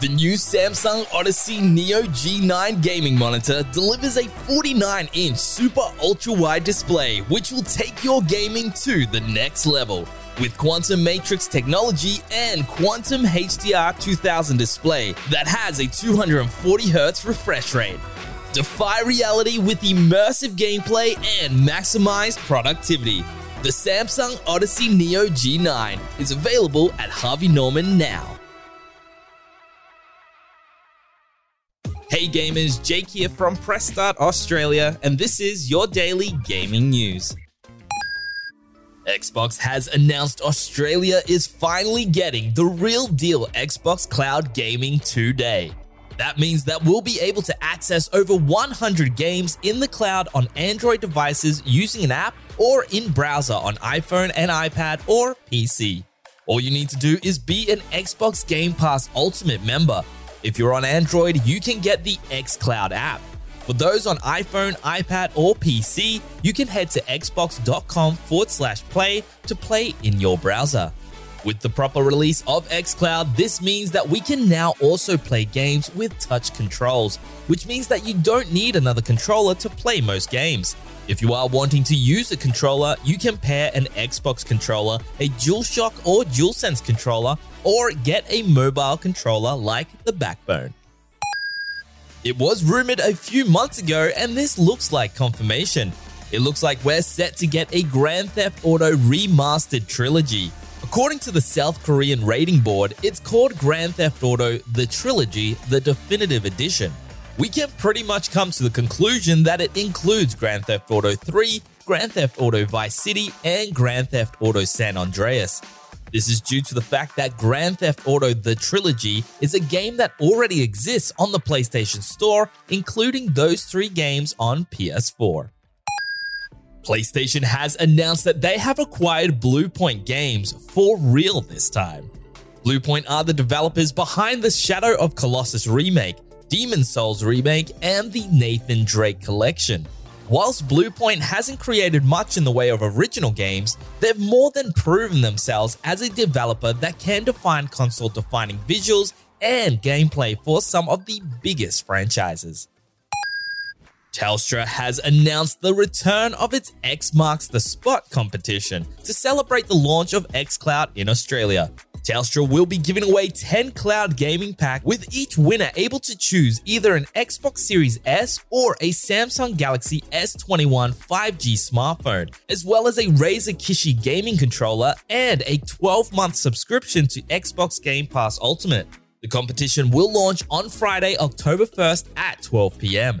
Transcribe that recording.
The new Samsung Odyssey Neo G9 gaming monitor delivers a 49 inch super ultra wide display, which will take your gaming to the next level. With Quantum Matrix technology and Quantum HDR 2000 display that has a 240Hz refresh rate. Defy reality with immersive gameplay and maximized productivity. The Samsung Odyssey Neo G9 is available at Harvey Norman now. Hey gamers, Jake here from Press Start Australia, and this is your daily gaming news. Xbox has announced Australia is finally getting the real deal Xbox Cloud Gaming today. That means that we'll be able to access over 100 games in the cloud on Android devices using an app or in browser on iPhone and iPad or PC. All you need to do is be an Xbox Game Pass Ultimate member if you're on Android, you can get the xCloud app. For those on iPhone, iPad, or PC, you can head to xbox.com forward slash play to play in your browser. With the proper release of xCloud, this means that we can now also play games with touch controls, which means that you don't need another controller to play most games. If you are wanting to use a controller, you can pair an Xbox controller, a DualShock or DualSense controller, or get a mobile controller like the Backbone. It was rumored a few months ago, and this looks like confirmation. It looks like we're set to get a Grand Theft Auto remastered trilogy. According to the South Korean rating board, it's called Grand Theft Auto The Trilogy, the Definitive Edition. We can pretty much come to the conclusion that it includes Grand Theft Auto 3, Grand Theft Auto Vice City, and Grand Theft Auto San Andreas. This is due to the fact that Grand Theft Auto The Trilogy is a game that already exists on the PlayStation Store, including those three games on PS4. PlayStation has announced that they have acquired Bluepoint Games for real this time. Bluepoint are the developers behind the Shadow of Colossus remake, Demon's Souls remake, and the Nathan Drake collection. Whilst Bluepoint hasn't created much in the way of original games, they've more than proven themselves as a developer that can define console defining visuals and gameplay for some of the biggest franchises. Telstra has announced the return of its X Marks the Spot competition to celebrate the launch of xCloud in Australia. Telstra will be giving away 10 cloud gaming pack with each winner able to choose either an Xbox Series S or a Samsung Galaxy S21 5G smartphone, as well as a Razer Kishi gaming controller and a 12-month subscription to Xbox Game Pass Ultimate. The competition will launch on Friday, October 1st at 12 p.m.